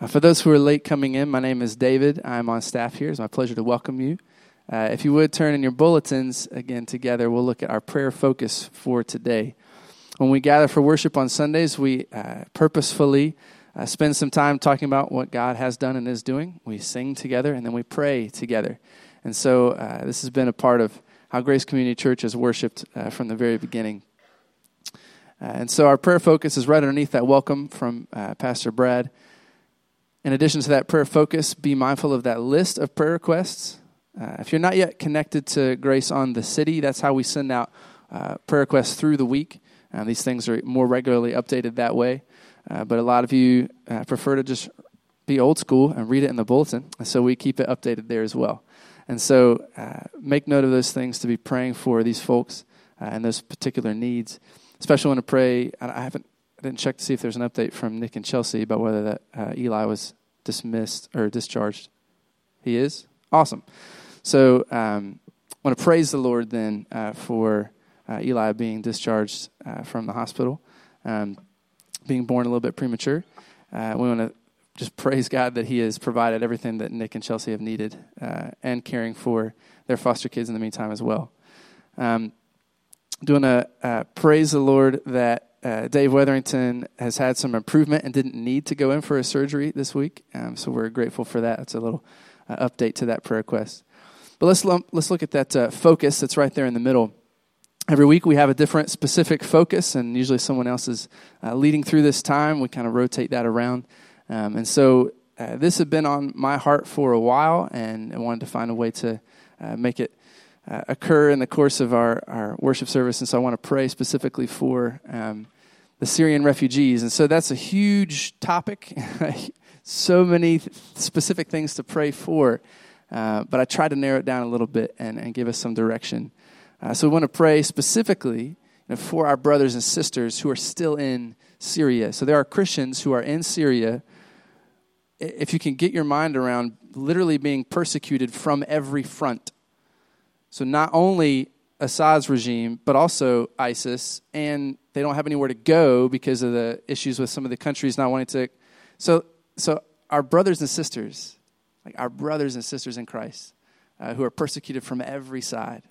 Uh, for those who are late coming in, my name is David. I'm on staff here. It's my pleasure to welcome you. Uh, if you would turn in your bulletins again together, we'll look at our prayer focus for today. When we gather for worship on Sundays, we uh, purposefully uh, spend some time talking about what God has done and is doing. We sing together and then we pray together. And so uh, this has been a part of how Grace Community Church has worshiped uh, from the very beginning. and so our prayer focus is right underneath that welcome from Pastor Brad. In addition to that prayer focus, be mindful of that list of prayer requests. Uh, if you're not yet connected to Grace on the City, that's how we send out uh, prayer requests through the week. Uh, these things are more regularly updated that way. Uh, but a lot of you uh, prefer to just be old school and read it in the bulletin, so we keep it updated there as well. And so uh, make note of those things to be praying for these folks and those particular needs. Especially want to pray. I haven't I didn't check to see if there's an update from Nick and Chelsea about whether that uh, Eli was dismissed or discharged. He is awesome. So um, I want to praise the Lord then uh, for uh, Eli being discharged uh, from the hospital, um, being born a little bit premature. Uh, we want to just praise God that He has provided everything that Nick and Chelsea have needed uh, and caring for their foster kids in the meantime as well. Um, doing a praise the Lord that uh, Dave Weatherington has had some improvement and didn't need to go in for a surgery this week. Um, so we're grateful for that. It's a little uh, update to that prayer request. But let's, lump, let's look at that uh, focus that's right there in the middle. Every week we have a different specific focus, and usually someone else is uh, leading through this time. We kind of rotate that around. Um, and so uh, this had been on my heart for a while, and I wanted to find a way to uh, make it uh, occur in the course of our, our worship service. And so I want to pray specifically for um, the Syrian refugees. And so that's a huge topic, so many specific things to pray for. Uh, but I tried to narrow it down a little bit and, and give us some direction. Uh, so we want to pray specifically you know, for our brothers and sisters who are still in Syria. So there are Christians who are in Syria. If you can get your mind around literally being persecuted from every front so not only Assad's regime, but also ISIS, and they don't have anywhere to go because of the issues with some of the countries not wanting to. So, so our brothers and sisters, like our brothers and sisters in Christ, uh, who are persecuted from every side.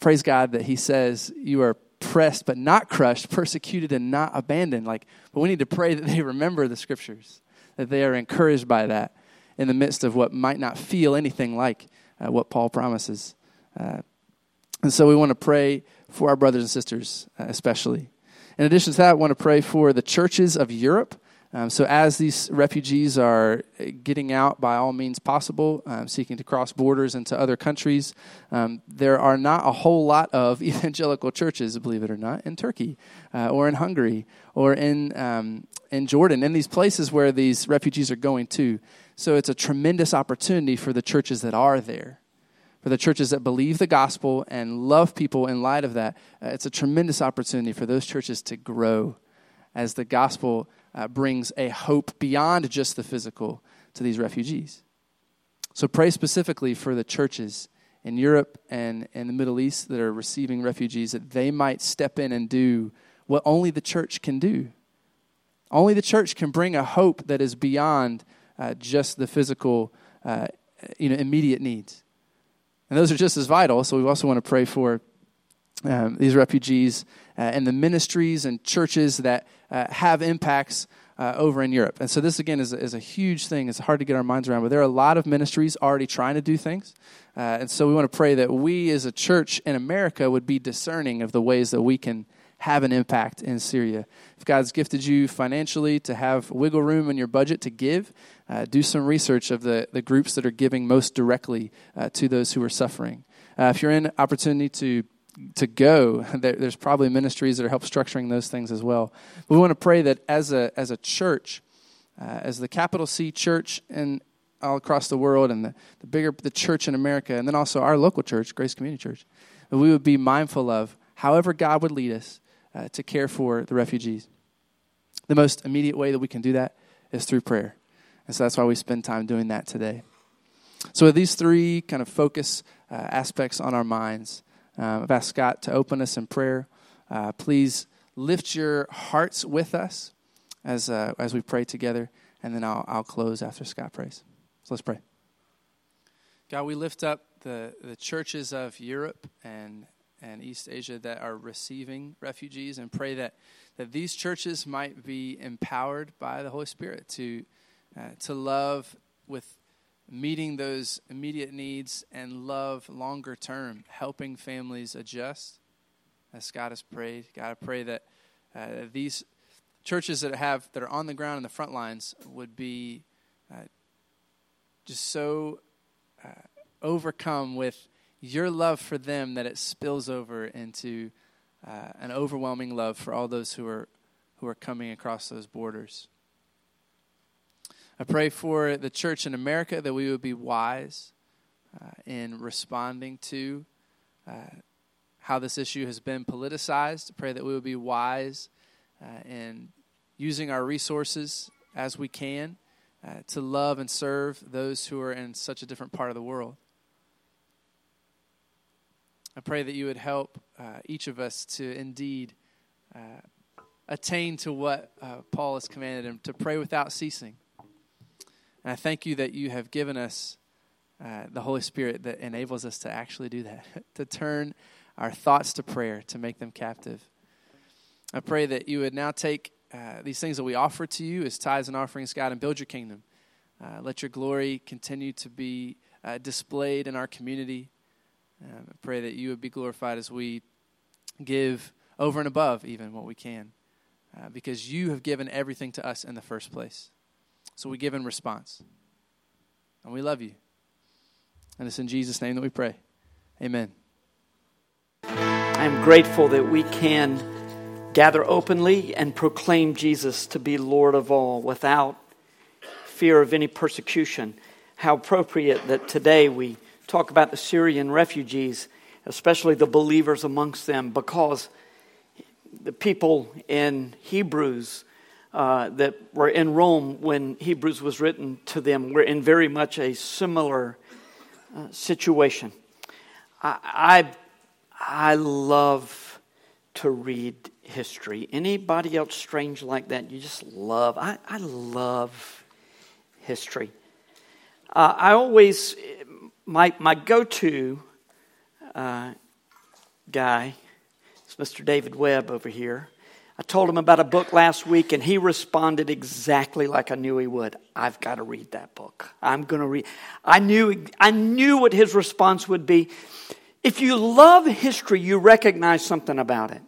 Praise God that He says you are pressed but not crushed, persecuted and not abandoned. Like, but we need to pray that they remember the scriptures, that they are encouraged by that in the midst of what might not feel anything like uh, what Paul promises. Uh, and so we want to pray for our brothers and sisters, uh, especially. In addition to that, I want to pray for the churches of Europe. Um, so, as these refugees are getting out by all means possible, um, seeking to cross borders into other countries, um, there are not a whole lot of evangelical churches, believe it or not, in Turkey uh, or in Hungary or in, um, in Jordan, in these places where these refugees are going to. So it's a tremendous opportunity for the churches that are there, for the churches that believe the gospel and love people in light of that. Uh, it's a tremendous opportunity for those churches to grow as the gospel uh, brings a hope beyond just the physical to these refugees. So pray specifically for the churches in Europe and in the Middle East that are receiving refugees that they might step in and do what only the church can do. Only the church can bring a hope that is beyond uh, just the physical, uh, you know, immediate needs. And those are just as vital. So we also want to pray for um, these refugees uh, and the ministries and churches that uh, have impacts uh, over in Europe. And so this, again, is, is a huge thing. It's hard to get our minds around, but there are a lot of ministries already trying to do things. Uh, and so we want to pray that we as a church in America would be discerning of the ways that we can have an impact in Syria. If God's gifted you financially to have wiggle room in your budget to give, uh, do some research of the, the groups that are giving most directly uh, to those who are suffering. Uh, if you're in opportunity to to go, there, there's probably ministries that are help structuring those things as well. But we want to pray that as a as a church, uh, as the capital C church and all across the world, and the, the bigger the church in America, and then also our local church, Grace Community Church, that we would be mindful of however God would lead us uh, to care for the refugees. The most immediate way that we can do that is through prayer. And so that's why we spend time doing that today. So, with these three kind of focus uh, aspects on our minds, um, I've asked Scott to open us in prayer. Uh, please lift your hearts with us as, uh, as we pray together, and then I'll, I'll close after Scott prays. So let's pray. God, we lift up the, the churches of Europe and, and East Asia that are receiving refugees and pray that, that these churches might be empowered by the Holy Spirit to, uh, to love with meeting those immediate needs and love longer term, helping families adjust. As Scott has prayed, God, I pray that uh, these churches that have that are on the ground in the front lines would be uh, just so uh, overcome with your love for them that it spills over into uh, an overwhelming love for all those who are who are coming across those borders. I pray for the church in America that we would be wise uh, in responding to uh, how this issue has been politicized. I pray that we would be wise uh, in using our resources as we can uh, to love and serve those who are in such a different part of the world. I pray that you would help uh, each of us to indeed uh, attain to what Paul has commanded him to pray without ceasing. And I thank you that you have given us uh, the Holy Spirit that enables us to actually do that, to turn our thoughts to prayer, to make them captive. I pray that you would now take uh, these things that we offer to you as tithes and offerings, God, and build your kingdom. Uh, let your glory continue to be uh, displayed in our community. I pray that you would be glorified as we give over and above even what we can, uh, because you have given everything to us in the first place. So we give in response. And we love you. And it's in Jesus' name that we pray. Amen. I'm grateful that we can gather openly and proclaim Jesus to be Lord of all without fear of any persecution. How appropriate that today we talk about the Syrian refugees, especially the believers amongst them, because the people in Hebrews uh, that were in Rome when Hebrews was written to them were in very much a similar uh, situation. I, I, I love to read history. Anybody else strange like that? You just love. I, I love history. Uh, I always my my go to uh, guy is Mr. David Webb over here. I told him about a book last week, and he responded exactly like I knew he would. I've got to read that book. I'm going to read. I knew, I knew what his response would be. If you love history, you recognize something about it.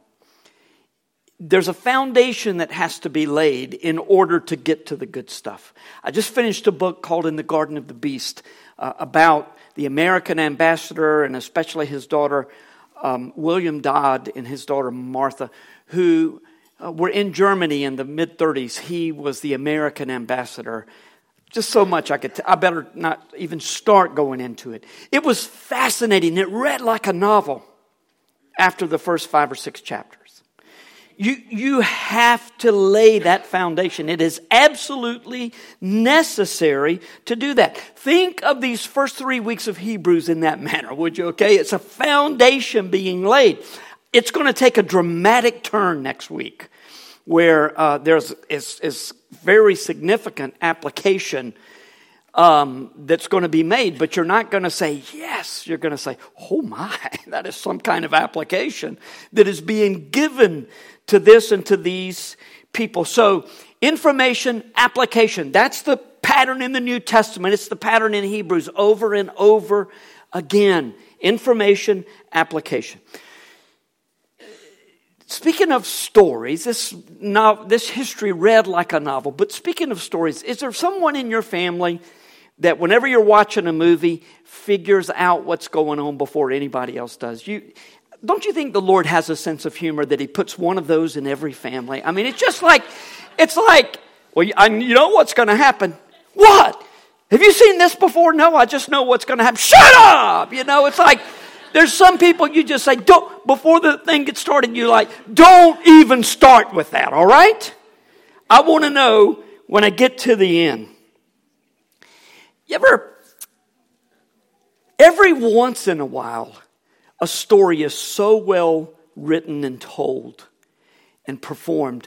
There's a foundation that has to be laid in order to get to the good stuff. I just finished a book called In the Garden of the Beast uh, about the American ambassador and especially his daughter, um, William Dodd, and his daughter Martha, who uh, were in Germany in the mid 30s. He was the American ambassador. Just so much I could, t- I better not even start going into it. It was fascinating. It read like a novel after the first five or six chapters. You, you have to lay that foundation. It is absolutely necessary to do that. Think of these first three weeks of Hebrews in that manner, would you? Okay? It's a foundation being laid. It's going to take a dramatic turn next week where uh, there's is, is very significant application um, that's going to be made, but you're not going to say yes. You're going to say, oh my, that is some kind of application that is being given to this and to these people. So, information, application, that's the pattern in the New Testament. It's the pattern in Hebrews over and over again. Information, application. Speaking of stories, this, no, this history read like a novel, but speaking of stories, is there someone in your family that whenever you're watching a movie figures out what's going on before anybody else does? You, don't you think the Lord has a sense of humor that He puts one of those in every family? I mean, it's just like, it's like, well, you know what's going to happen. What? Have you seen this before? No, I just know what's going to happen. Shut up! You know, it's like, there's some people you just say, don't, before the thing gets started, you're like, don't even start with that, all right? I want to know when I get to the end. You ever, every once in a while, a story is so well written and told and performed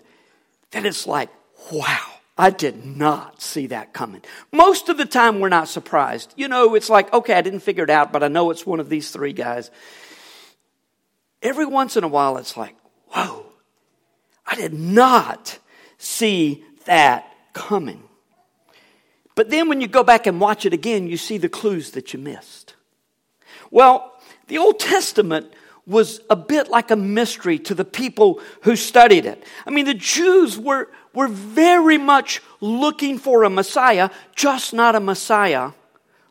that it's like, wow, I did not see that coming. Most of the time, we're not surprised. You know, it's like, okay, I didn't figure it out, but I know it's one of these three guys. Every once in a while, it's like, whoa, I did not see that coming. But then when you go back and watch it again, you see the clues that you missed. Well, the Old Testament was a bit like a mystery to the people who studied it. I mean, the Jews were, were very much looking for a Messiah, just not a Messiah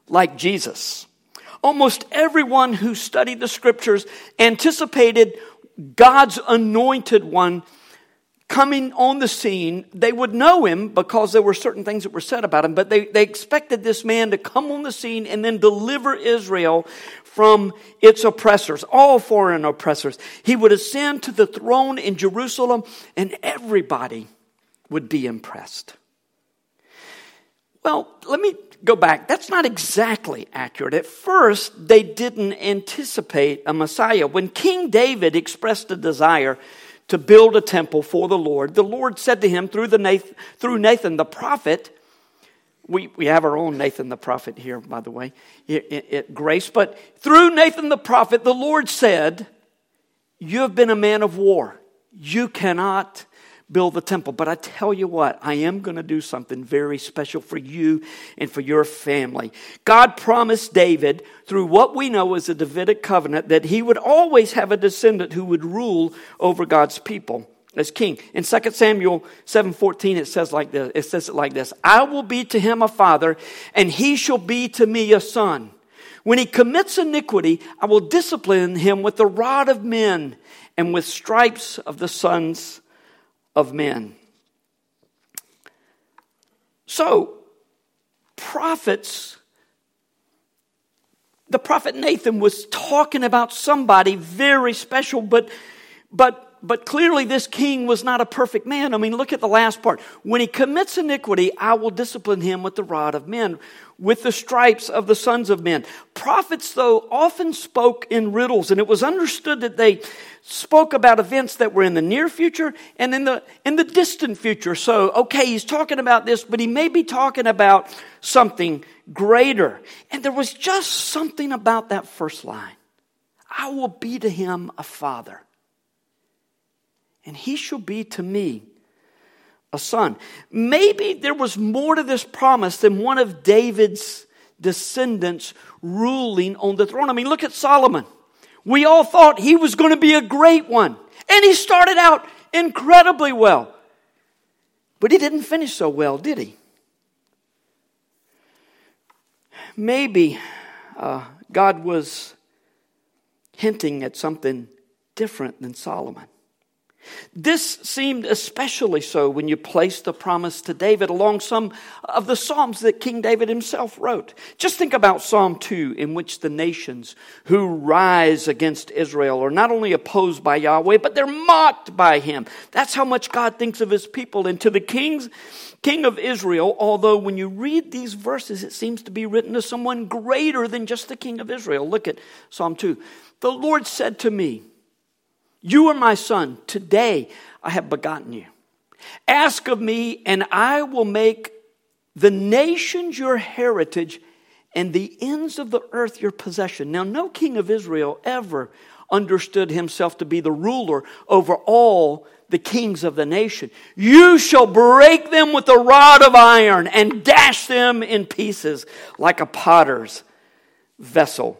like Jesus. Almost everyone who studied the scriptures anticipated God's anointed one coming on the scene, they would know him because there were certain things that were said about him, but they, they expected this man to come on the scene and then deliver Israel from its oppressors, all foreign oppressors. He would ascend to the throne in Jerusalem and everybody would be impressed. Well, let me go back. That's not exactly accurate. At first, they didn't anticipate a Messiah. When King David expressed a desire to build a temple for the Lord, the Lord said to him through, the Nathan, through Nathan the prophet, we, we have our own Nathan the prophet here, by the way, at Grace, but through Nathan the prophet, the Lord said, You have been a man of war. You cannot build the temple. But I tell you what, I am going to do something very special for you and for your family. God promised David, through what we know as the Davidic covenant, that he would always have a descendant who would rule over God's people as king. In 2 Samuel 7:14 it says like this, it says it like this, I will be to him a father and he shall be to me a son. When he commits iniquity, I will discipline him with the rod of men and with stripes of the sons of men. So, prophets, the prophet Nathan was talking about somebody very special, but, but but clearly this king was not a perfect man. I mean, look at the last part. When he commits iniquity, I will discipline him with the rod of men, with the stripes of the sons of men. Prophets, though, often spoke in riddles, and it was understood that they spoke about events that were in the near future and in the, in the distant future. So, okay, he's talking about this, but he may be talking about something greater. And there was just something about that first line. I will be to him a father and he shall be to me a son. Maybe there was more to this promise than one of David's descendants ruling on the throne. I mean, look at Solomon. We all thought he was going to be a great one, and he started out incredibly well. But he didn't finish so well, did he? Maybe uh, God was hinting at something different than Solomon. This seemed especially so when you place the promise to David along some of the Psalms that King David himself wrote. Just think about Psalm 2, in which the nations who rise against Israel are not only opposed by Yahweh, but they're mocked by him. That's how much God thinks of his people. And to the kings, king of Israel, although when you read these verses, it seems to be written to someone greater than just the king of Israel. Look at Psalm 2. The Lord said to me, you are my son. Today I have begotten you. Ask of me, and I will make the nations your heritage and the ends of the earth your possession. Now, no king of Israel ever understood himself to be the ruler over all the kings of the nation. You shall break them with a rod of iron and dash them in pieces like a potter's vessel.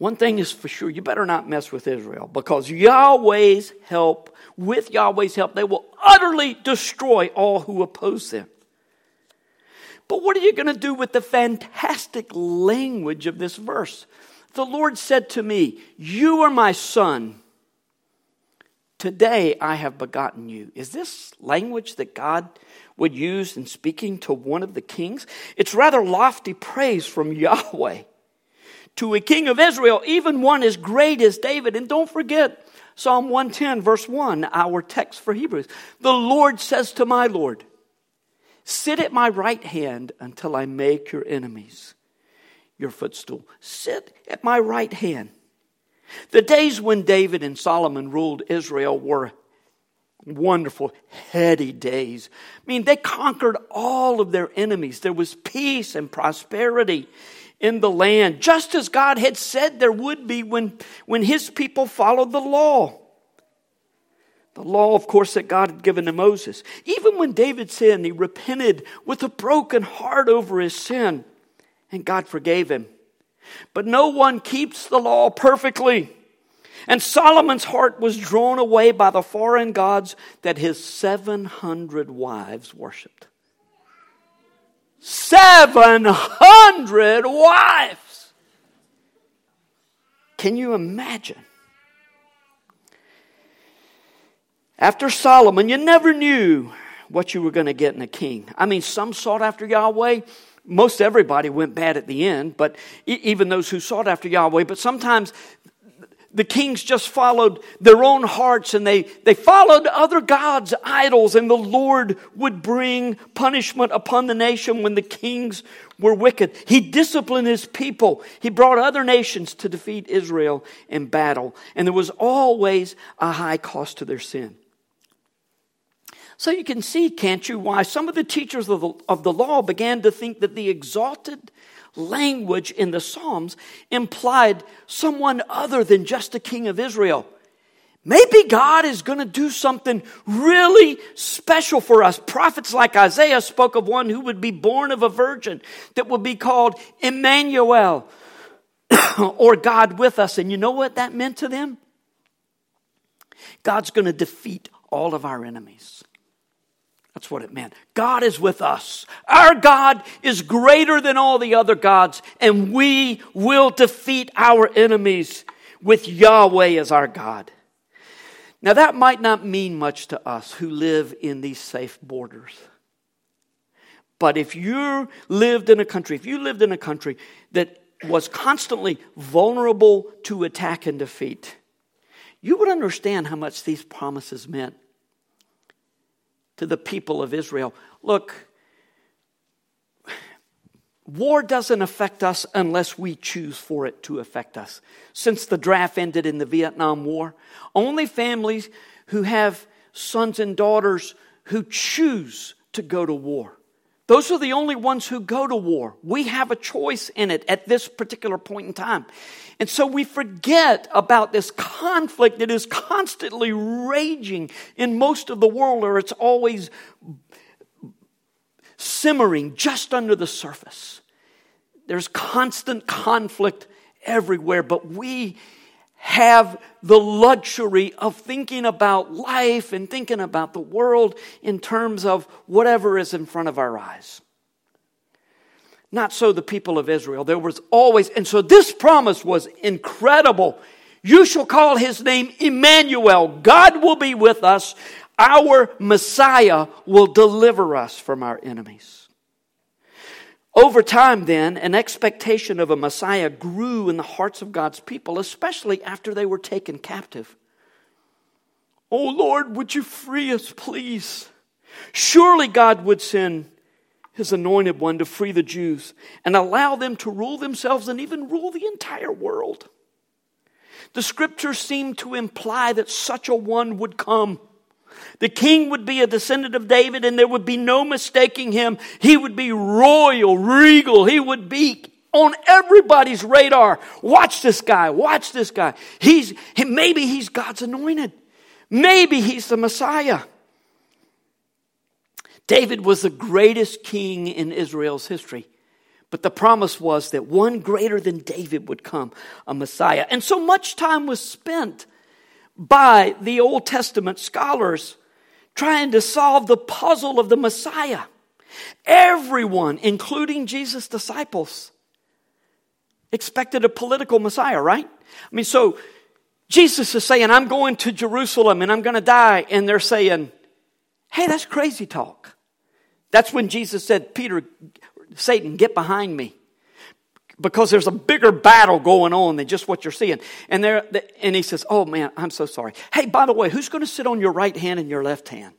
One thing is for sure, you better not mess with Israel because Yahweh's help, with Yahweh's help, they will utterly destroy all who oppose them. But what are you going to do with the fantastic language of this verse? The Lord said to me, You are my son. Today I have begotten you. Is this language that God would use in speaking to one of the kings? It's rather lofty praise from Yahweh to a king of Israel, even one as great as David. And don't forget Psalm 110, verse 1, our text for Hebrews. The Lord says to my Lord, Sit at my right hand until I make your enemies your footstool. Sit at my right hand. The days when David and Solomon ruled Israel were wonderful, heady days. I mean, they conquered all of their enemies. There was peace and prosperity in the land, just as God had said there would be when, when his people followed the law. The law, of course, that God had given to Moses. Even when David sinned, he repented with a broken heart over his sin, and God forgave him. But no one keeps the law perfectly. And Solomon's heart was drawn away by the foreign gods that his 700 wives worshiped. 700 wives! Can you imagine? After Solomon, you never knew what you were going to get in a king. I mean, some sought after Yahweh. Most everybody went bad at the end, but even those who sought after Yahweh. But sometimes the kings just followed their own hearts and they, they followed other gods, idols, and the Lord would bring punishment upon the nation when the kings were wicked. He disciplined his people. He brought other nations to defeat Israel in battle. And there was always a high cost to their sin. So you can see, can't you, why some of the teachers of the, of the law began to think that the exalted language in the Psalms implied someone other than just the king of Israel. Maybe God is going to do something really special for us. Prophets like Isaiah spoke of one who would be born of a virgin that would be called Emmanuel or God with us. And you know what that meant to them? God's going to defeat all of our enemies. That's what it meant. God is with us. Our God is greater than all the other gods, and we will defeat our enemies with Yahweh as our God. Now, that might not mean much to us who live in these safe borders. But if you lived in a country, if you lived in a country that was constantly vulnerable to attack and defeat, you would understand how much these promises meant to the people of Israel look, war doesn't affect us unless we choose for it to affect us. Since the draft ended in the Vietnam War, only families who have sons and daughters who choose to go to war. Those are the only ones who go to war. We have a choice in it at this particular point in time. And so we forget about this conflict that is constantly raging in most of the world, or it's always simmering just under the surface. There's constant conflict everywhere, but we have the luxury of thinking about life and thinking about the world in terms of whatever is in front of our eyes. Not so the people of Israel. There was always, and so this promise was incredible. You shall call his name Emmanuel. God will be with us. Our Messiah will deliver us from our enemies. Over time, then, an expectation of a Messiah grew in the hearts of God's people, especially after they were taken captive. Oh Lord, would you free us, please? Surely God would send his anointed one to free the Jews and allow them to rule themselves and even rule the entire world. The scriptures seem to imply that such a one would come. The king would be a descendant of David and there would be no mistaking him. He would be royal, regal. He would be on everybody's radar. Watch this guy. Watch this guy. He's, maybe he's God's anointed. Maybe he's the Messiah. David was the greatest king in Israel's history. But the promise was that one greater than David would come, a Messiah. And so much time was spent by the Old Testament scholars trying to solve the puzzle of the Messiah. Everyone, including Jesus' disciples, expected a political Messiah, right? I mean, so Jesus is saying, I'm going to Jerusalem and I'm going to die. And they're saying, hey, that's crazy talk. That's when Jesus said, Peter, Satan, get behind me. Because there's a bigger battle going on than just what you're seeing. And there, and he says, Oh man, I'm so sorry. Hey, by the way, who's going to sit on your right hand and your left hand?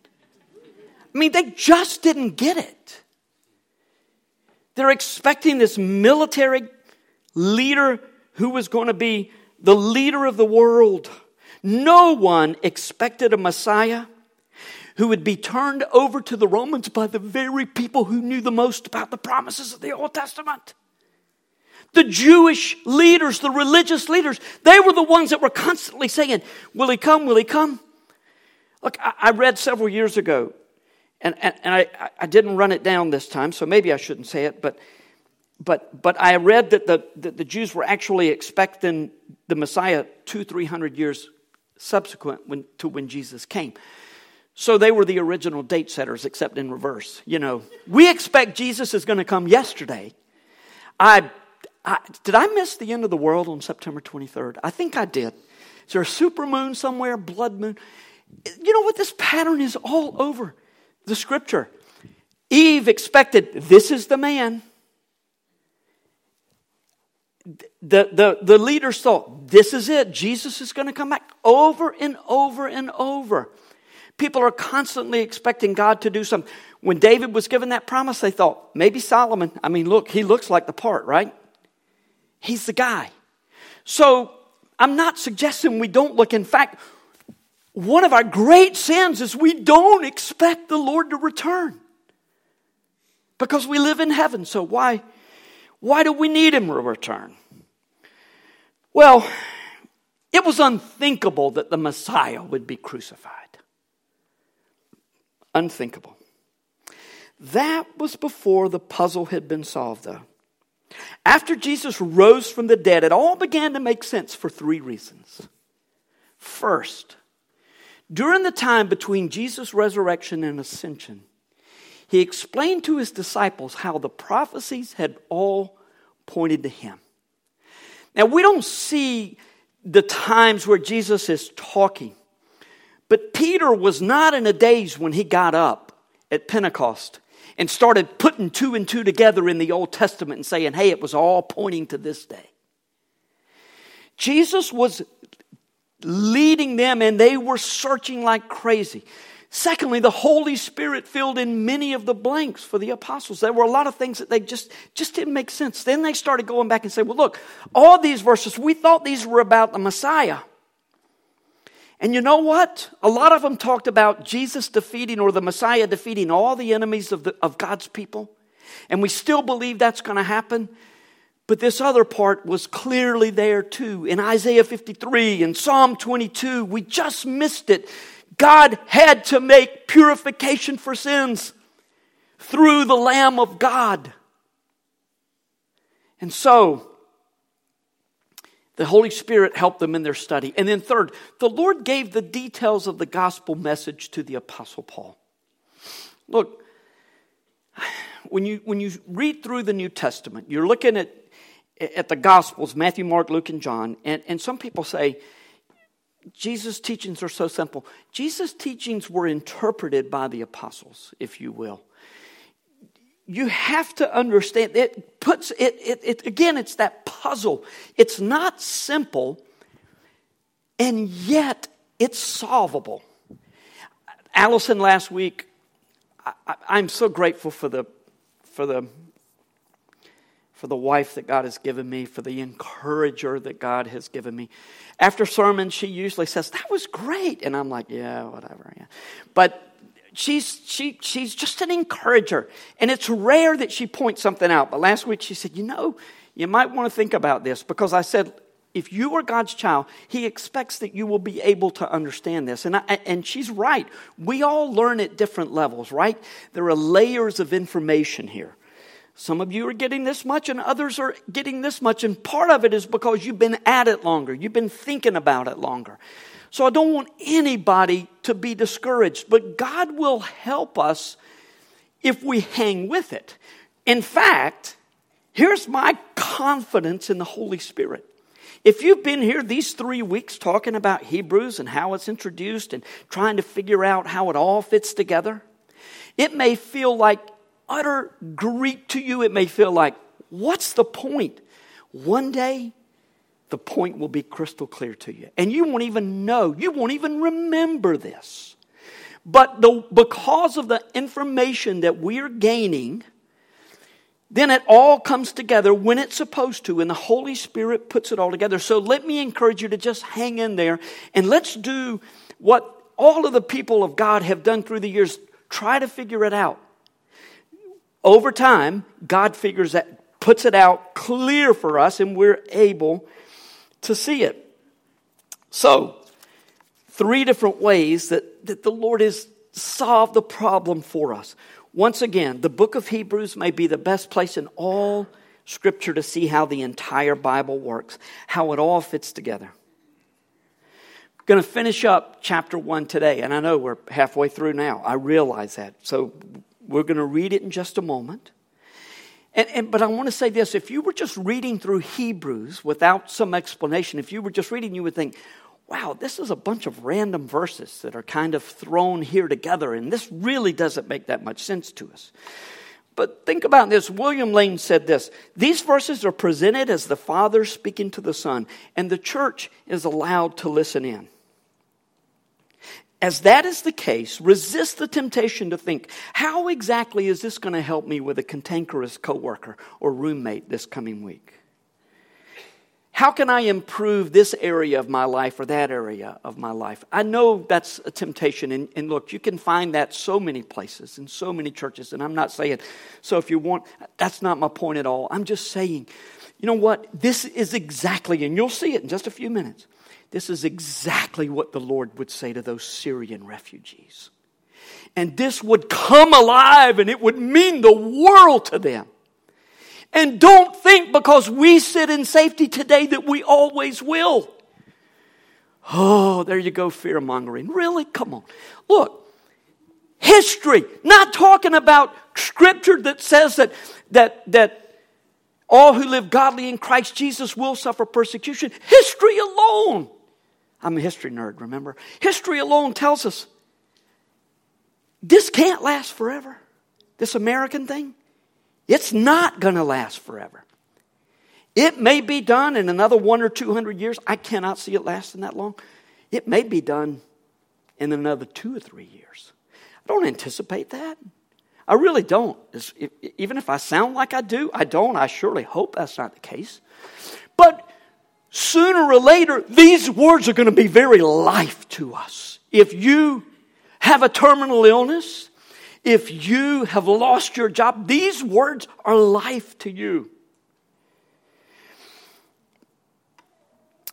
I mean, they just didn't get it. They're expecting this military leader who was going to be the leader of the world. No one expected a Messiah who would be turned over to the Romans by the very people who knew the most about the promises of the Old Testament. The Jewish leaders, the religious leaders, they were the ones that were constantly saying, Will he come? Will he come? Look, I, read several years ago, and, and, and I, I didn't run it down this time, so maybe I shouldn't say it, but, but, but I read that the, that the Jews were actually expecting the Messiah two, three hundred years subsequent when, to when Jesus came. So they were the original date setters, except in reverse. You know, we expect Jesus is going to come yesterday. I, I, did I miss the end of the world on September 23rd? I think I did. Is there a super moon somewhere, blood moon? You know what? This pattern is all over the scripture. Eve expected, this is the man. The, the, the leaders thought, this is it. Jesus is going to come back over and over and over. People are constantly expecting God to do something. When David was given that promise, they thought, maybe Solomon. I mean, look, he looks like the part, right? He's the guy. So I'm not suggesting we don't look. In fact, one of our great sins is we don't expect the Lord to return because we live in heaven. So why, why do we need him to return? Well, it was unthinkable that the Messiah would be crucified. Unthinkable. That was before the puzzle had been solved, though. After Jesus rose from the dead, it all began to make sense for three reasons. First, during the time between Jesus' resurrection and ascension, he explained to his disciples how the prophecies had all pointed to him. Now, we don't see the times where Jesus is talking but Peter was not in a daze when he got up at Pentecost and started putting two and two together in the Old Testament and saying, hey, it was all pointing to this day. Jesus was leading them and they were searching like crazy. Secondly, the Holy Spirit filled in many of the blanks for the apostles. There were a lot of things that they just, just didn't make sense. Then they started going back and saying, well, look, all these verses, we thought these were about the Messiah. And you know what? A lot of them talked about Jesus defeating or the Messiah defeating all the enemies of, the, of God's people. And we still believe that's going to happen. But this other part was clearly there too. In Isaiah 53 and Psalm 22, we just missed it. God had to make purification for sins through the Lamb of God. And so, the Holy Spirit helped them in their study. And then, third, the Lord gave the details of the gospel message to the Apostle Paul. Look, when you, when you read through the New Testament, you're looking at, at the Gospels Matthew, Mark, Luke, and John, and, and some people say, Jesus' teachings are so simple. Jesus' teachings were interpreted by the apostles, if you will you have to understand it puts it, it, it, again it's that puzzle. It's not simple and yet it's solvable. Allison last week I, am so grateful for the for the for the wife that god has given me for the encourager that god has given me. After sermons she usually says that was great. And i'm like yeah whatever yeah. But she's, she, she's just an encourager. And it's rare that she points something out. But last week she said, You know, you might want to think about this because I said, if you are God's child, He expects that you will be able to understand this. And, I, and she's right. We all learn at different levels, right? There are layers of information here. Some of you are getting this much, and others are getting this much. And part of it is because you've been at it longer, you've been thinking about it longer. So I don't want anybody to be discouraged, but God will help us if we hang with it. In fact, here's my confidence in the Holy Spirit. If you've been here these three weeks talking about Hebrews and how it's introduced and trying to figure out how it all fits together, it may feel like utter Greek to you. It may feel like, what's the point? One day, the point will be crystal clear to you. And you won't even know, you won't even remember this. But the, because of the information that we're gaining, then it all comes together when it's supposed to, and the Holy Spirit puts it all together. So let me encourage you to just hang in there and let's do what all of the people of God have done through the years, try to figure it out. Over time, God figures that, puts it out clear for us, and we're able to see it. So, three different ways that, that the Lord has solved the problem for us. Once again, the book of Hebrews may be the best place in all Scripture to see how the entire Bible works, how it all fits together. I'm going to finish up chapter 1 today, and I know we're halfway through now. I realize that. So we're going to read it in just a moment. And, and, but I want to say this if you were just reading through Hebrews without some explanation, if you were just reading, you would think, wow, this is a bunch of random verses that are kind of thrown here together, and this really doesn't make that much sense to us. But think about this. William Lane said this These verses are presented as the Father speaking to the Son, and the church is allowed to listen in. As that is the case, resist the temptation to think, how exactly is this going to help me with a cantankerous coworker or roommate this coming week? How can I improve this area of my life or that area of my life? I know that's a temptation. And, and, look, you can find that so many places in so many churches. And I'm not saying, so if you want, that's not my point at all. I'm just saying, you know what? This is exactly, and you'll see it in just a few minutes. This is exactly what the Lord would say to those Syrian refugees. And this would come alive and it would mean the world to them. And don't think because we sit in safety today that we always will. Oh, there you go, fear mongering. Really? Come on. Look, history, not talking about scripture that says that, that, that all who live godly in Christ Jesus will suffer persecution. History alone. I'm a history nerd, remember? History alone tells us this can't last forever. This American thing. It's not going to last forever. It may be done in another one or two hundred years. I cannot see it lasting that long. It may be done in another two or three years. I don't anticipate that. I really don't. even if I sound like I do, I don't. I surely hope that's not the case. But sooner or later, these words are going to be very life to us. If you have a terminal illness, if you have lost your job, these words are life to you.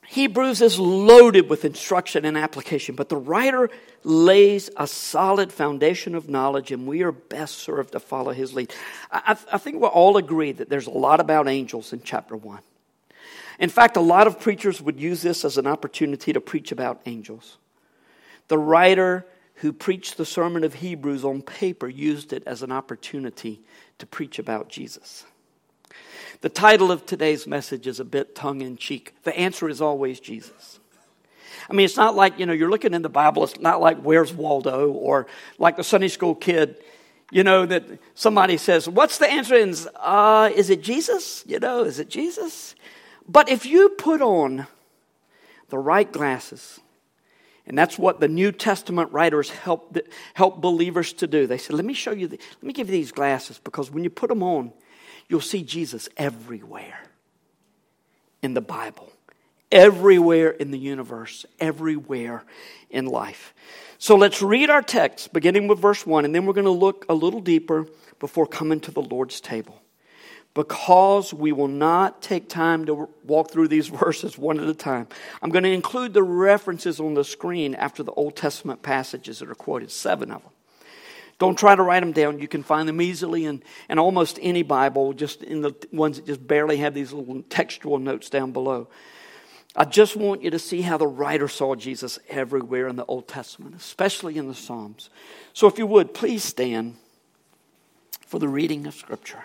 Hebrews is loaded with instruction and application, but the writer lays a solid foundation of knowledge, and we are best served to follow his lead. I, I think we'll all agree that there's a lot about angels in chapter 1. In fact, a lot of preachers would use this as an opportunity to preach about angels. The writer who preached the sermon of Hebrews on paper used it as an opportunity to preach about Jesus. The title of today's message is a bit tongue in cheek. The answer is always Jesus. I mean, it's not like, you know, you're looking in the Bible, it's not like, where's Waldo? Or like the Sunday school kid, you know, that somebody says, what's the answer? And, uh, is it Jesus? You know, is it Jesus? But if you put on the right glasses, and that's what the New Testament writers help, help believers to do. They said, Let me show you, the, let me give you these glasses because when you put them on, you'll see Jesus everywhere in the Bible, everywhere in the universe, everywhere in life. So let's read our text, beginning with verse 1, and then we're going to look a little deeper before coming to the Lord's table because we will not take time to walk through these verses one at a time. I'm going to include the references on the screen after the Old Testament passages that are quoted, seven of them. Don't try to write them down. You can find them easily in, in almost any Bible, just in the ones that just barely have these little textual notes down below. I just want you to see how the writer saw Jesus everywhere in the Old Testament, especially in the Psalms. So if you would, please stand for the reading of Scripture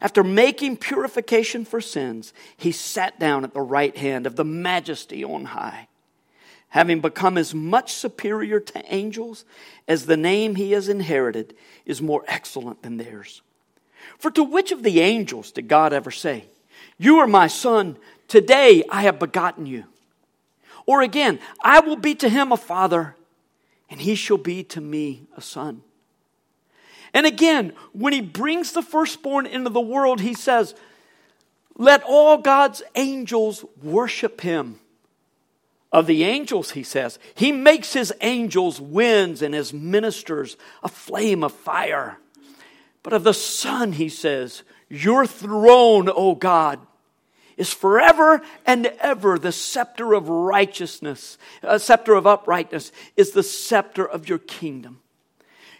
After making purification for sins, he sat down at the right hand of the majesty on high. having become as much superior to angels as the name he has inherited is more excellent than theirs. For to which of the angels did God ever say, You are my son, today I have begotten you? Or again, I will be to him a father, and he shall be to me a son. And again, when he brings the firstborn into the world, he says, Let all God's angels worship him of the angels, he says. He makes his angels winds and his ministers a flame of fire. But of the Son, he says, Your throne, O God, is forever and ever the scepter of righteousness, a scepter of uprightness is the scepter of your kingdom.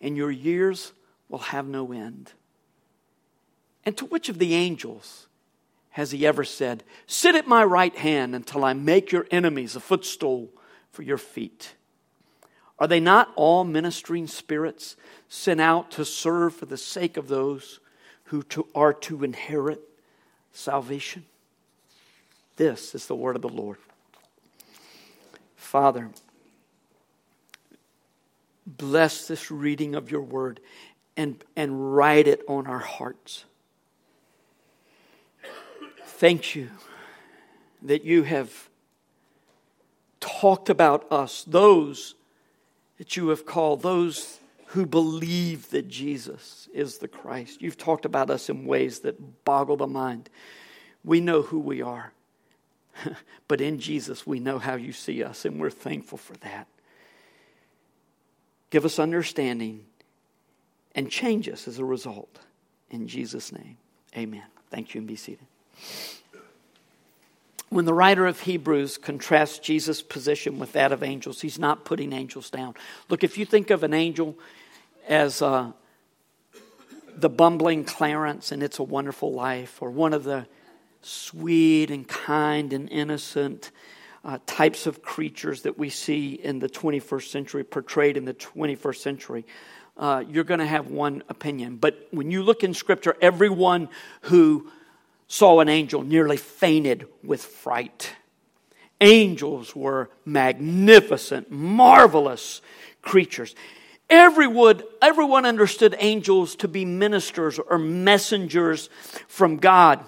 and your years will have no end. And to which of the angels has he ever said, Sit at my right hand until I make your enemies a footstool for your feet? Are they not all ministering spirits sent out to serve for the sake of those who to, are to inherit salvation? This is the word of the Lord. Father, bless this reading of your word and, and write it on our hearts. Thank you that you have talked about us, those that you have called, those who believe that Jesus is the Christ. You've talked about us in ways that boggle the mind. We know who we are, but in Jesus, we know how you see us, and we're thankful for that. Give us understanding and change us as a result. In Jesus' name, amen. Thank you, and be seated. When the writer of Hebrews contrasts Jesus' position with that of angels, he's not putting angels down. Look, if you think of an angel as uh, the bumbling Clarence and It's a Wonderful Life, or one of the sweet and kind and innocent uh, types of creatures that we see in the 21st century, portrayed in the 21st century, uh, you're going to have one opinion. But when you look in Scripture, everyone who saw an angel nearly fainted with fright. Angels were magnificent, marvelous creatures. Everyone, everyone understood angels to be ministers or messengers from God.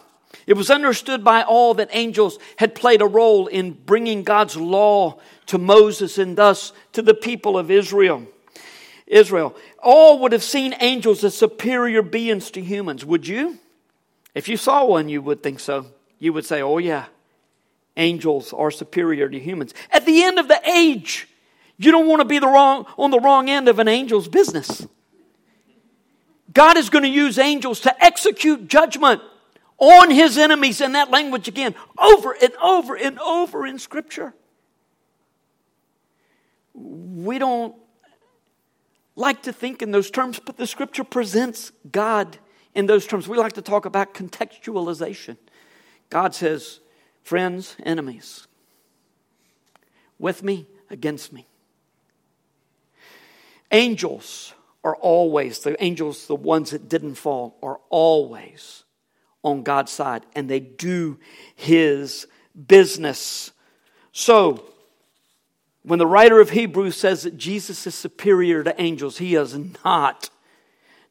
It was understood by all that angels had played a role in bringing God's law to Moses and thus to the people of Israel. Israel. All would have seen angels as superior beings to humans. Would you? If you saw one, you would think so. You would say, oh, yeah, angels are superior to humans. At the end of the age, you don't want to be the wrong, on the wrong end of an angel's business. God is going to use angels to execute judgment on his enemies in that language again, over and over and over in Scripture. We don't like to think in those terms, but the Scripture presents God in those terms. We like to talk about contextualization. God says, friends, enemies, with me, against me. Angels are always, the angels, the ones that didn't fall, are always on God's side and they do his business. So, when the writer of Hebrews says that Jesus is superior to angels, he is not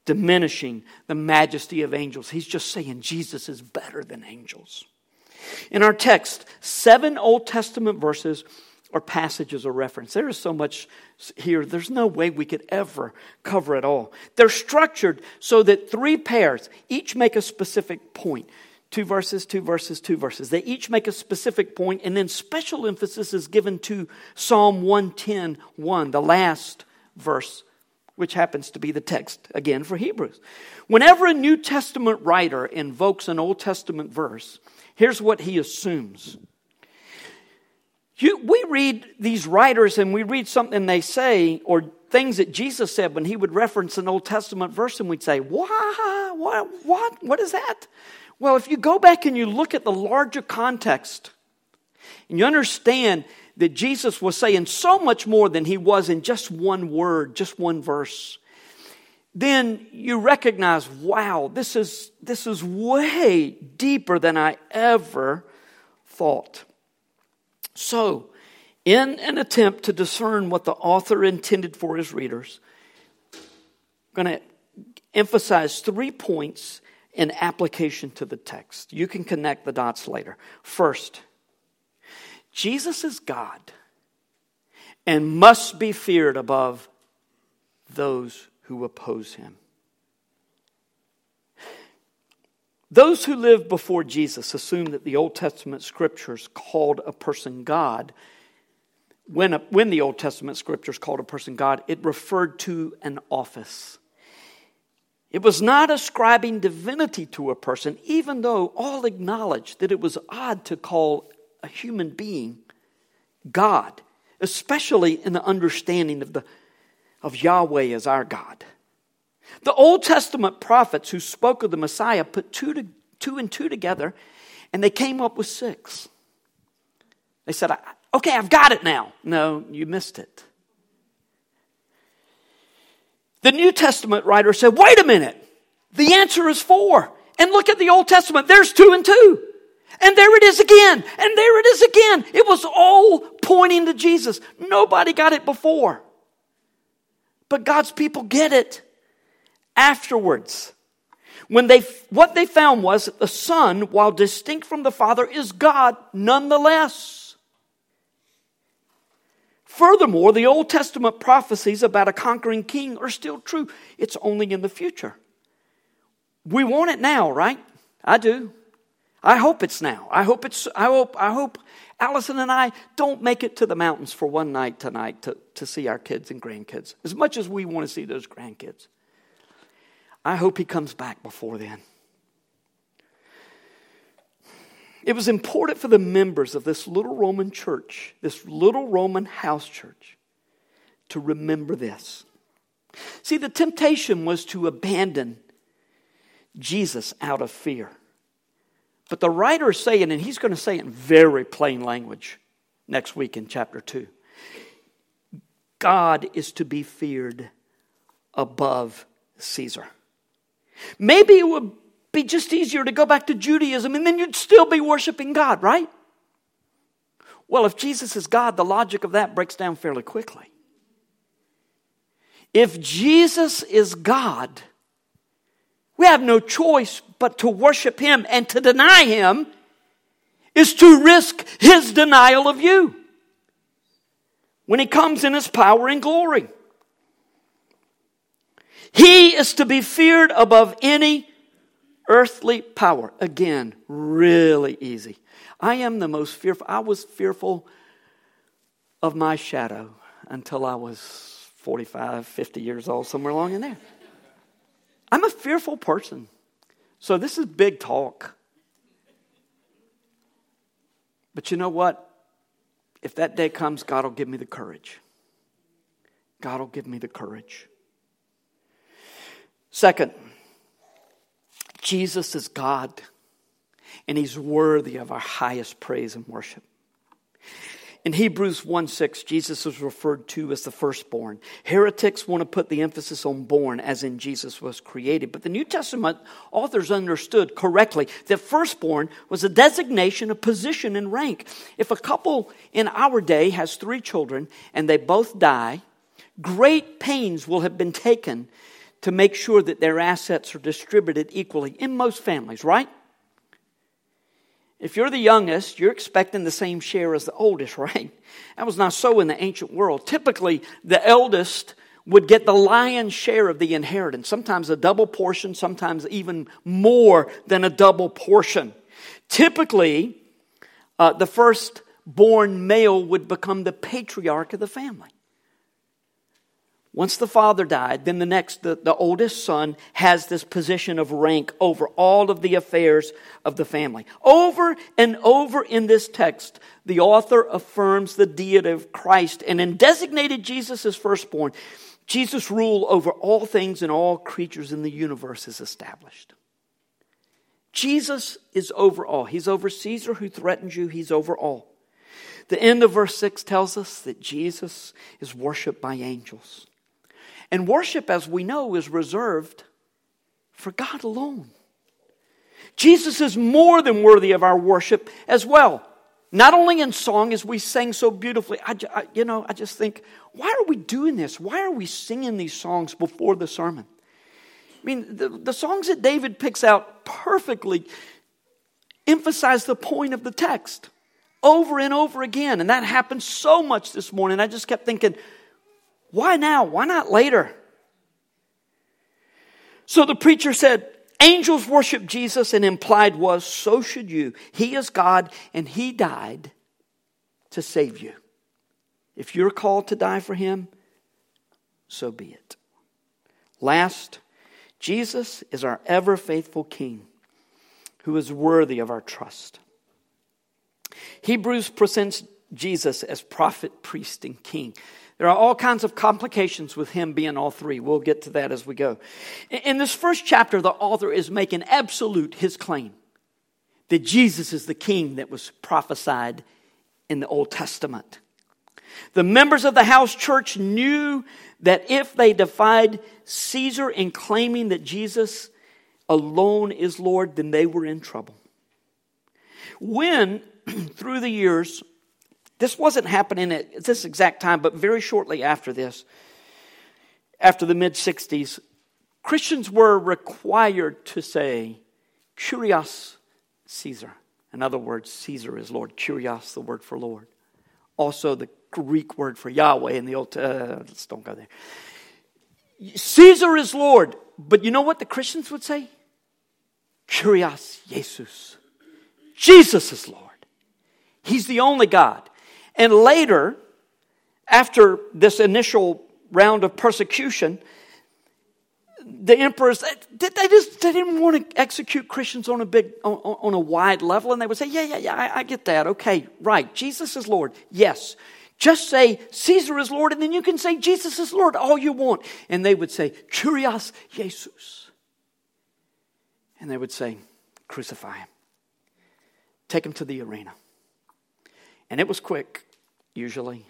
diminishing the majesty of angels. He's just saying Jesus is better than angels. In our text, seven Old Testament verses or passages of reference. There is so much here, there's no way we could ever cover it all. They're structured so that three pairs each make a specific point. Two verses, two verses, two verses. They each make a specific point, and then special emphasis is given to Psalm 110 1, the last verse which happens to be the text again for Hebrews. Whenever a New Testament writer invokes an Old Testament verse, here's what he assumes You, we read these writers and we read something they say or things that Jesus said when he would reference an Old Testament verse and we'd say, what? What? What? What is that? Well, if you go back and you look at the larger context and you understand that Jesus was saying so much more than he was in just one word, just one verse, then you recognize, wow, this is, this is way deeper than I ever thought. So, in an attempt to discern what the author intended for his readers, I'm going to emphasize three points in application to the text. You can connect the dots later. First, Jesus is God and must be feared above those who oppose him. Those who lived before Jesus assumed that the Old Testament scriptures called a person God. When, a, when the Old Testament scriptures called a person God, it referred to an office. It was not ascribing divinity to a person, even though all acknowledged that it was odd to call a human being God, especially in the understanding of, the, of Yahweh as our God. The Old Testament prophets who spoke of the Messiah put two, to, two and two together and they came up with six. They said, Okay, I've got it now. No, you missed it. The New Testament writer said, Wait a minute. The answer is four. And look at the Old Testament. There's two and two. And there it is again. And there it is again. It was all pointing to Jesus. Nobody got it before. But God's people get it afterwards. When they, what they found was that the Son, while distinct from the Father, is God nonetheless. Furthermore, the Old Testament prophecies about a conquering king are still true. It's only in the future. We want it now, right? I do. I hope it's now. I hope it's I hope I hope Allison and I don't make it to the mountains for one night tonight to, to see our kids and grandkids. As much as we want to see those grandkids. I hope he comes back before then. It was important for the members of this little Roman church, this little Roman house church, to remember this. See, the temptation was to abandon Jesus out of fear. But the writer is saying, and he's going to say it in very plain language next week in chapter 2 God is to be feared above Caesar. Maybe it would be just easier to go back to Judaism and then you'd still be worshiping God, right? Well, if Jesus is God, the logic of that breaks down fairly quickly. If Jesus is God, we have no choice but to worship Him and to deny Him is to risk His denial of you when He comes in His power and glory. He is to be feared above any earthly power. Again, really easy. I am the most fearful. I was fearful of my shadow until I was 45, 50 years old, somewhere along in there. I'm a fearful person. So this is big talk. But you know what? If that day comes, God will give me the courage. God will give me the courage. Second, Jesus is God, and He's worthy of our highest praise and worship. In Hebrews 1 6, Jesus is referred to as the firstborn. Heretics want to put the emphasis on born, as in Jesus was created. But the New Testament authors understood correctly that firstborn was a designation of position and rank. If a couple in our day has three children and they both die, great pains will have been taken to make sure that their assets are distributed equally in most families, right? If you're the youngest, you're expecting the same share as the oldest, right? That was not so in the ancient world. Typically, the eldest would get the lion's share of the inheritance, sometimes a double portion, sometimes even more than a double portion. Typically, uh, the first born male would become the patriarch of the family. Once the father died, then the next, the, the oldest son, has this position of rank over all of the affairs of the family. Over and over in this text, the author affirms the deity of Christ and in designated Jesus as firstborn. Jesus' rule over all things and all creatures in the universe is established. Jesus is over all. He's over Caesar who threatens you, he's over all. The end of verse 6 tells us that Jesus is worshiped by angels. And worship, as we know, is reserved for God alone. Jesus is more than worthy of our worship as well. Not only in song, as we sang so beautifully. I, I, you know, I just think, why are we doing this? Why are we singing these songs before the sermon? I mean, the, the songs that David picks out perfectly emphasize the point of the text over and over again. And that happened so much this morning. I just kept thinking, why now? Why not later? So the preacher said, Angels worship Jesus, and implied was, so should you. He is God, and He died to save you. If you're called to die for Him, so be it. Last, Jesus is our ever faithful King who is worthy of our trust. Hebrews presents Jesus as prophet, priest, and king. There are all kinds of complications with him being all three. We'll get to that as we go. In this first chapter, the author is making absolute his claim that Jesus is the king that was prophesied in the Old Testament. The members of the house church knew that if they defied Caesar in claiming that Jesus alone is Lord, then they were in trouble. When, through the years, this wasn't happening at this exact time, but very shortly after this, after the mid 60s, Christians were required to say, Kurios Caesar. In other words, Caesar is Lord. Kurios, the word for Lord. Also, the Greek word for Yahweh in the Old uh, let's don't go there. Caesar is Lord. But you know what the Christians would say? Kurios Jesus. Jesus is Lord. He's the only God. And later, after this initial round of persecution, the emperors they just they didn't want to execute Christians on a big on, a wide level, and they would say, "Yeah, yeah, yeah, I, I get that. Okay, right. Jesus is Lord. Yes, just say Caesar is Lord, and then you can say Jesus is Lord all you want." And they would say, "Kurios Jesus," and they would say, "Crucify him. Take him to the arena." And it was quick usually.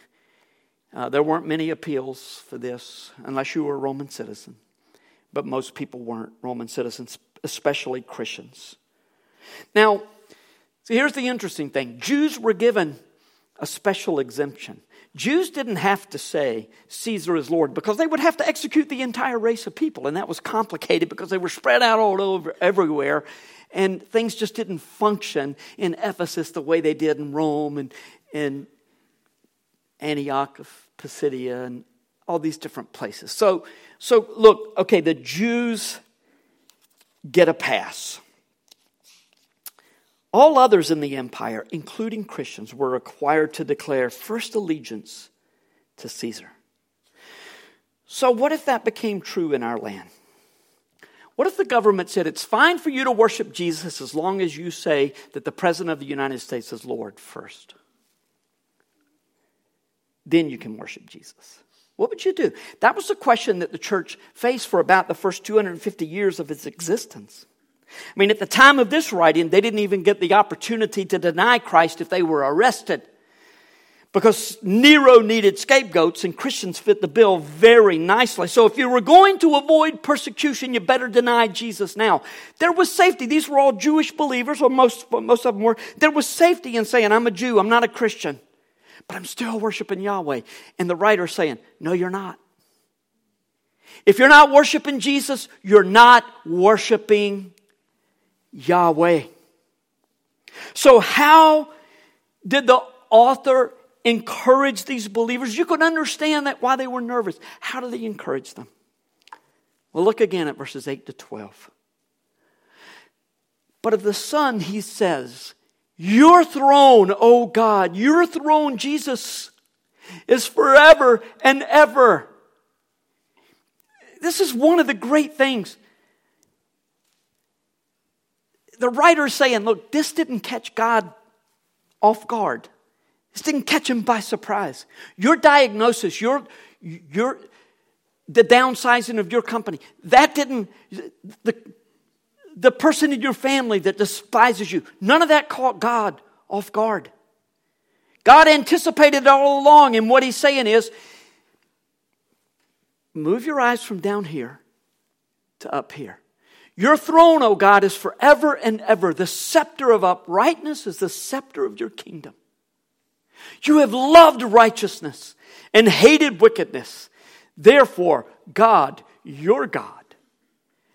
Uh, there weren't many appeals for this unless you were a Roman citizen, but most people weren't Roman citizens, especially Christians. Now, so here's the interesting thing Jews were given a special exemption. Jews didn't have to say Caesar is Lord because they would have to execute the entire race of people, and that was complicated because they were spread out all over everywhere, and things just didn't function in Ephesus the way they did in Rome and, and Antioch of Pisidia and all these different places. So, so look, okay, the Jews get a pass. All others in the empire, including Christians, were required to declare first allegiance to Caesar. So, what if that became true in our land? What if the government said it's fine for you to worship Jesus as long as you say that the President of the United States is Lord first? Then you can worship Jesus. What would you do? That was the question that the church faced for about the first 250 years of its existence. I mean, at the time of this writing, they didn't even get the opportunity to deny Christ if they were arrested. Because Nero needed scapegoats and Christians fit the bill very nicely. So if you were going to avoid persecution, you better deny Jesus now. There was safety. These were all Jewish believers, or most, most of them were. There was safety in saying, I'm a Jew, I'm not a Christian but I'm still worshiping Yahweh. And the writer's saying, No, you're not. If you're not worshiping Jesus, you're not worshiping Yahweh. So, how did the author encourage these believers? You can understand that why they were nervous. How do they encourage them? Well, look again at verses 8 to 12. But of the Son, he says, your throne, oh God, your throne, Jesus, is forever and ever. This is one of the great things. The writer is saying, look, this didn't catch God off guard. This didn't catch him by surprise. Your diagnosis, your, your, the downsizing of your company, that didn't, the, the person in your family that despises you, none of that caught God off guard. God anticipated it all along, and what he's saying is move your eyes from down here to up here. Your throne, O God, is forever and ever. The scepter of uprightness is the scepter of your kingdom. You have loved righteousness and hated wickedness. Therefore, God, your God,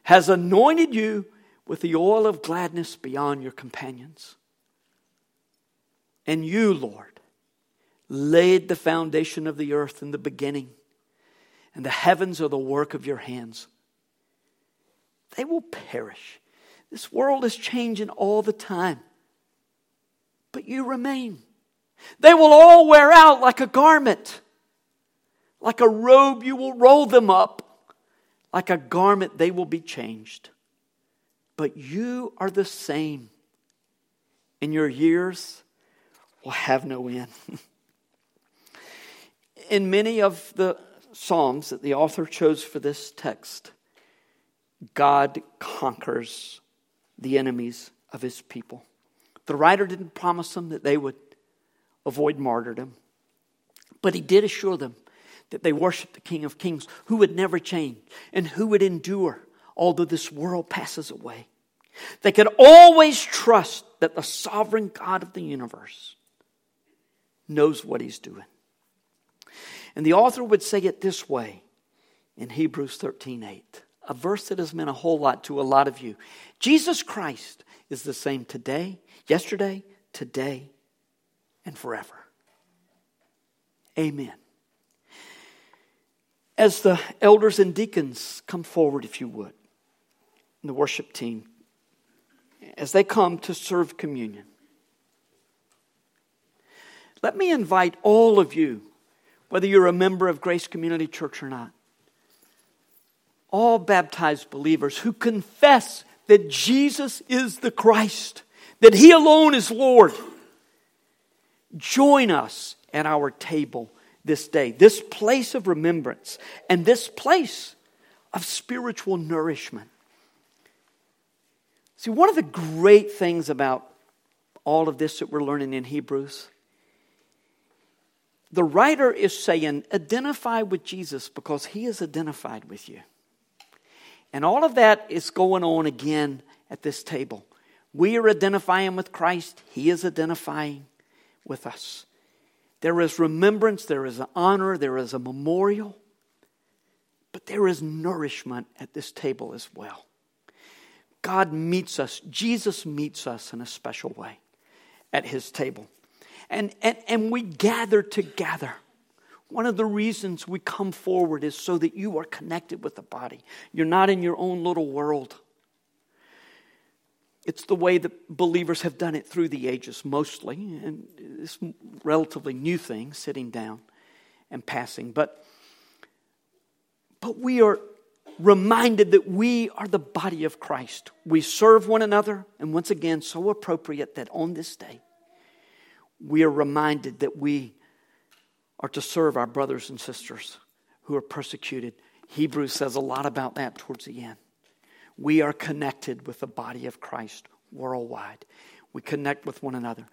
has anointed you with the oil of gladness beyond your companions. And you, Lord, laid the foundation of the earth in the beginning, and the heavens are the work of your hands. They will perish. This world is changing all the time, but you remain. They will all wear out like a garment. Like a robe, you will roll them up. Like a garment, they will be changed. But you are the same, and your years will have no end. In many of the Psalms that the author chose for this text, God conquers the enemies of his people. The writer didn't promise them that they would avoid martyrdom. But he did assure them that they worshiped the King of Kings who would never change and who would endure although this world passes away. They could always trust that the sovereign God of the universe knows what he's doing. And the author would say it this way in Hebrews 13 8, a verse that has meant a whole lot to a lot of you. Jesus Christ is the same today, yesterday, today, and forever. Amen. As the elders and deacons come forward, if you would, the worship team, as they come to serve communion, let me invite all of you, whether you're a member of Grace Community Church or not, all baptized believers who confess that Jesus is the Christ, that He alone is Lord Join us at our table this day, this place of remembrance, and this place of spiritual nourishment. See, one of the great things about all of this that we're learning in Hebrews, the writer is saying, identify with Jesus because he is identified with you. And all of that is going on again at this table. We are identifying with Christ, he is identifying with us. There is remembrance, there is an honor, there is a memorial, but there is nourishment at this table as well. God meets us, Jesus meets us in a special way at his table. And, and, and we gather together. One of the reasons we come forward is so that you are connected with the body. You're not in your own little world. It's the way that believers have done it through the ages, mostly, and it's relatively new thing, sitting down and passing. But, but we are reminded that we are the body of Christ. We serve one another, and once again, so appropriate that on this day, we are reminded that we are to serve our brothers and sisters who are persecuted. Hebrews says a lot about that towards the end. We are connected with the body of Christ worldwide. We connect with one another.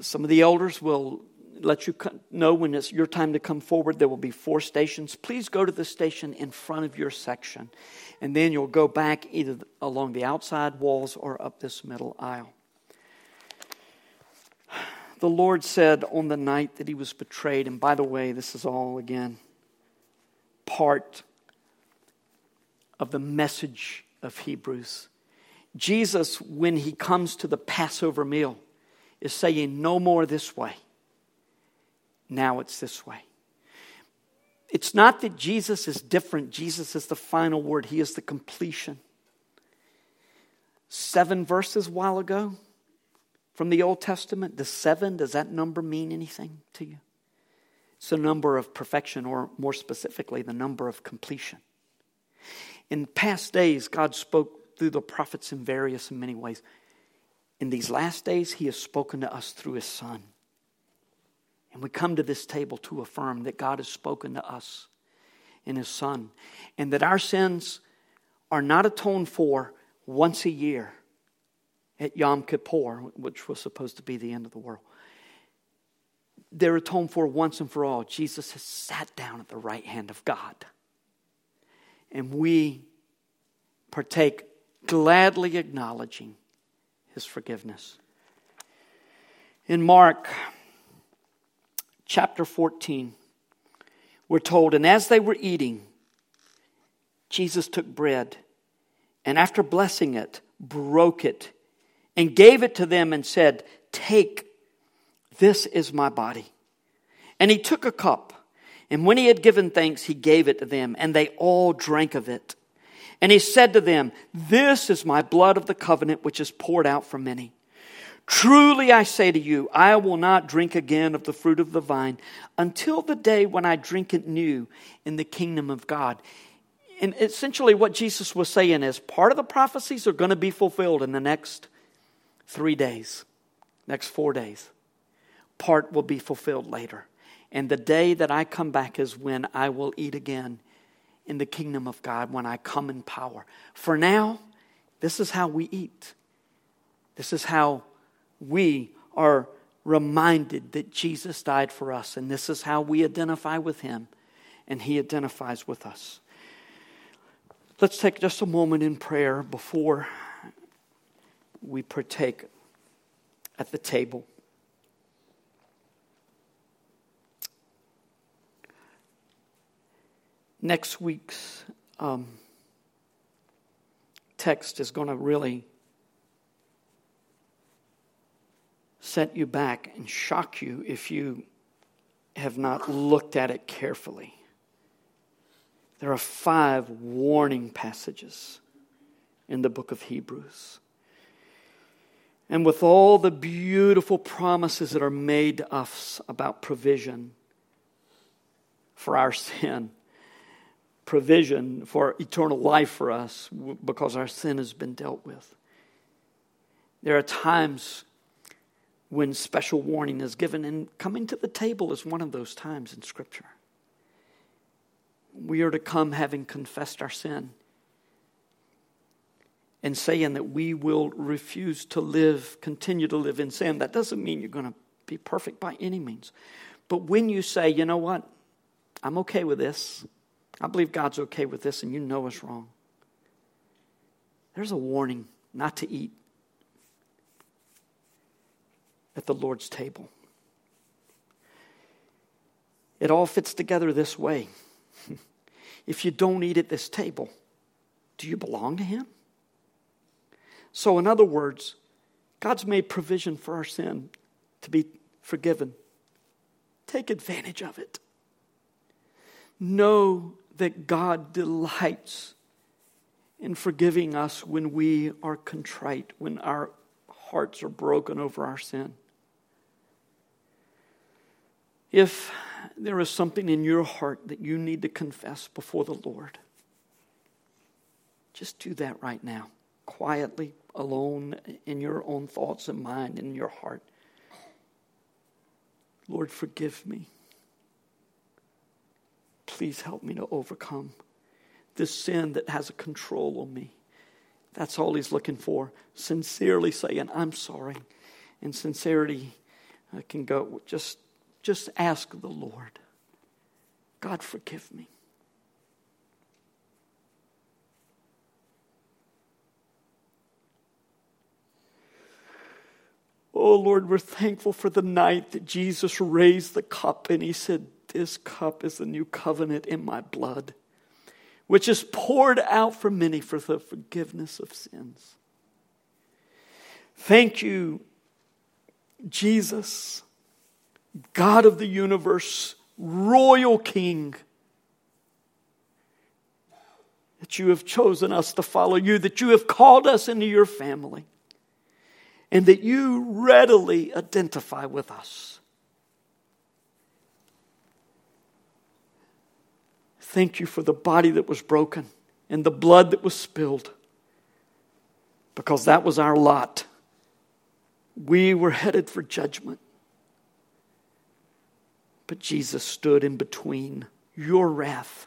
Some of the elders will let you know when it's your time to come forward. There will be four stations. Please go to the station in front of your section, and then you'll go back either along the outside walls or up this middle aisle. The Lord said on the night that he was betrayed, and by the way, this is all again part of the message of Hebrews. Jesus, when he comes to the Passover meal, is saying, No more this way. Now it's this way. It's not that Jesus is different, Jesus is the final word, he is the completion. Seven verses a while ago from the Old Testament. the seven, does that number mean anything to you? It's the number of perfection, or more specifically, the number of completion. In past days, God spoke through the prophets in various and many ways. In these last days, He has spoken to us through His Son. And we come to this table to affirm that God has spoken to us in His Son, and that our sins are not atoned for once a year at Yom Kippur, which was supposed to be the end of the world. They're atoned for once and for all. Jesus has sat down at the right hand of God. And we partake gladly acknowledging his forgiveness. In Mark chapter 14, we're told, and as they were eating, Jesus took bread and after blessing it, broke it and gave it to them and said, Take, this is my body. And he took a cup, and when he had given thanks, he gave it to them, and they all drank of it. And he said to them, This is my blood of the covenant, which is poured out for many. Truly I say to you, I will not drink again of the fruit of the vine until the day when I drink it new in the kingdom of God. And essentially, what Jesus was saying is part of the prophecies are going to be fulfilled in the next three days, next four days. Part will be fulfilled later. And the day that I come back is when I will eat again in the kingdom of God, when I come in power. For now, this is how we eat. This is how we are reminded that Jesus died for us. And this is how we identify with him, and he identifies with us. Let's take just a moment in prayer before we partake at the table. Next week's um, text is going to really set you back and shock you if you have not looked at it carefully. There are five warning passages in the book of Hebrews. And with all the beautiful promises that are made to us about provision for our sin, provision for eternal life for us because our sin has been dealt with. There are times when special warning is given, and coming to the table is one of those times in Scripture. We are to come having confessed our sin and saying that we will refuse to live, continue to live in sin. That doesn't mean you're going to be perfect by any means. But when you say, you know what, I'm okay with this, I believe God's okay with this, and you know it's wrong, there's a warning not to eat at the Lord's table. It all fits together this way. if you don't eat at this table, do you belong to Him? So, in other words, God's made provision for our sin to be forgiven. Take advantage of it. Know that God delights in forgiving us when we are contrite, when our hearts are broken over our sin. If there is something in your heart that you need to confess before the Lord, just do that right now, quietly, alone, in your own thoughts and mind, in your heart. Lord, forgive me. Please help me to overcome this sin that has a control on me. That's all he's looking for. Sincerely saying, I'm sorry. And sincerity, uh, can go just just ask the Lord, God, forgive me. Oh Lord, we're thankful for the night that Jesus raised the cup and he said, This cup is the new covenant in my blood, which is poured out for many for the forgiveness of sins. Thank you, Jesus God of the universe, royal King, that you have chosen us to follow you, that you have called us into your family, and that you readily identify with us. Thank you for the body that was broken and the blood that was spilled because that was our lot. We were headed for judgment. But Jesus stood in between your wrath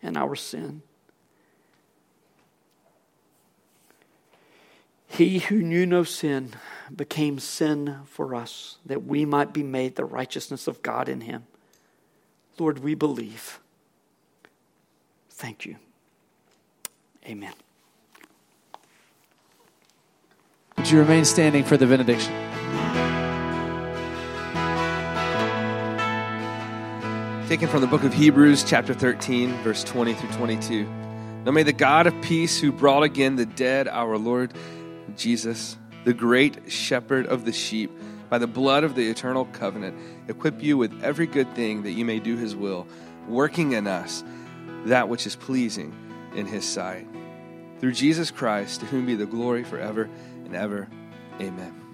and our sin. He who knew no sin became sin for us, that we might be made the righteousness of God in him. Lord, we believe. Thank you. Amen. Would you remain standing for the benediction? Taken from the book of Hebrews, chapter 13, verse 20 through 22. Now may the God of peace, who brought again the dead, our Lord Jesus, the great shepherd of the sheep, by the blood of the eternal covenant, equip you with every good thing that you may do his will, working in us that which is pleasing in his sight. Through Jesus Christ, to whom be the glory forever and ever. Amen.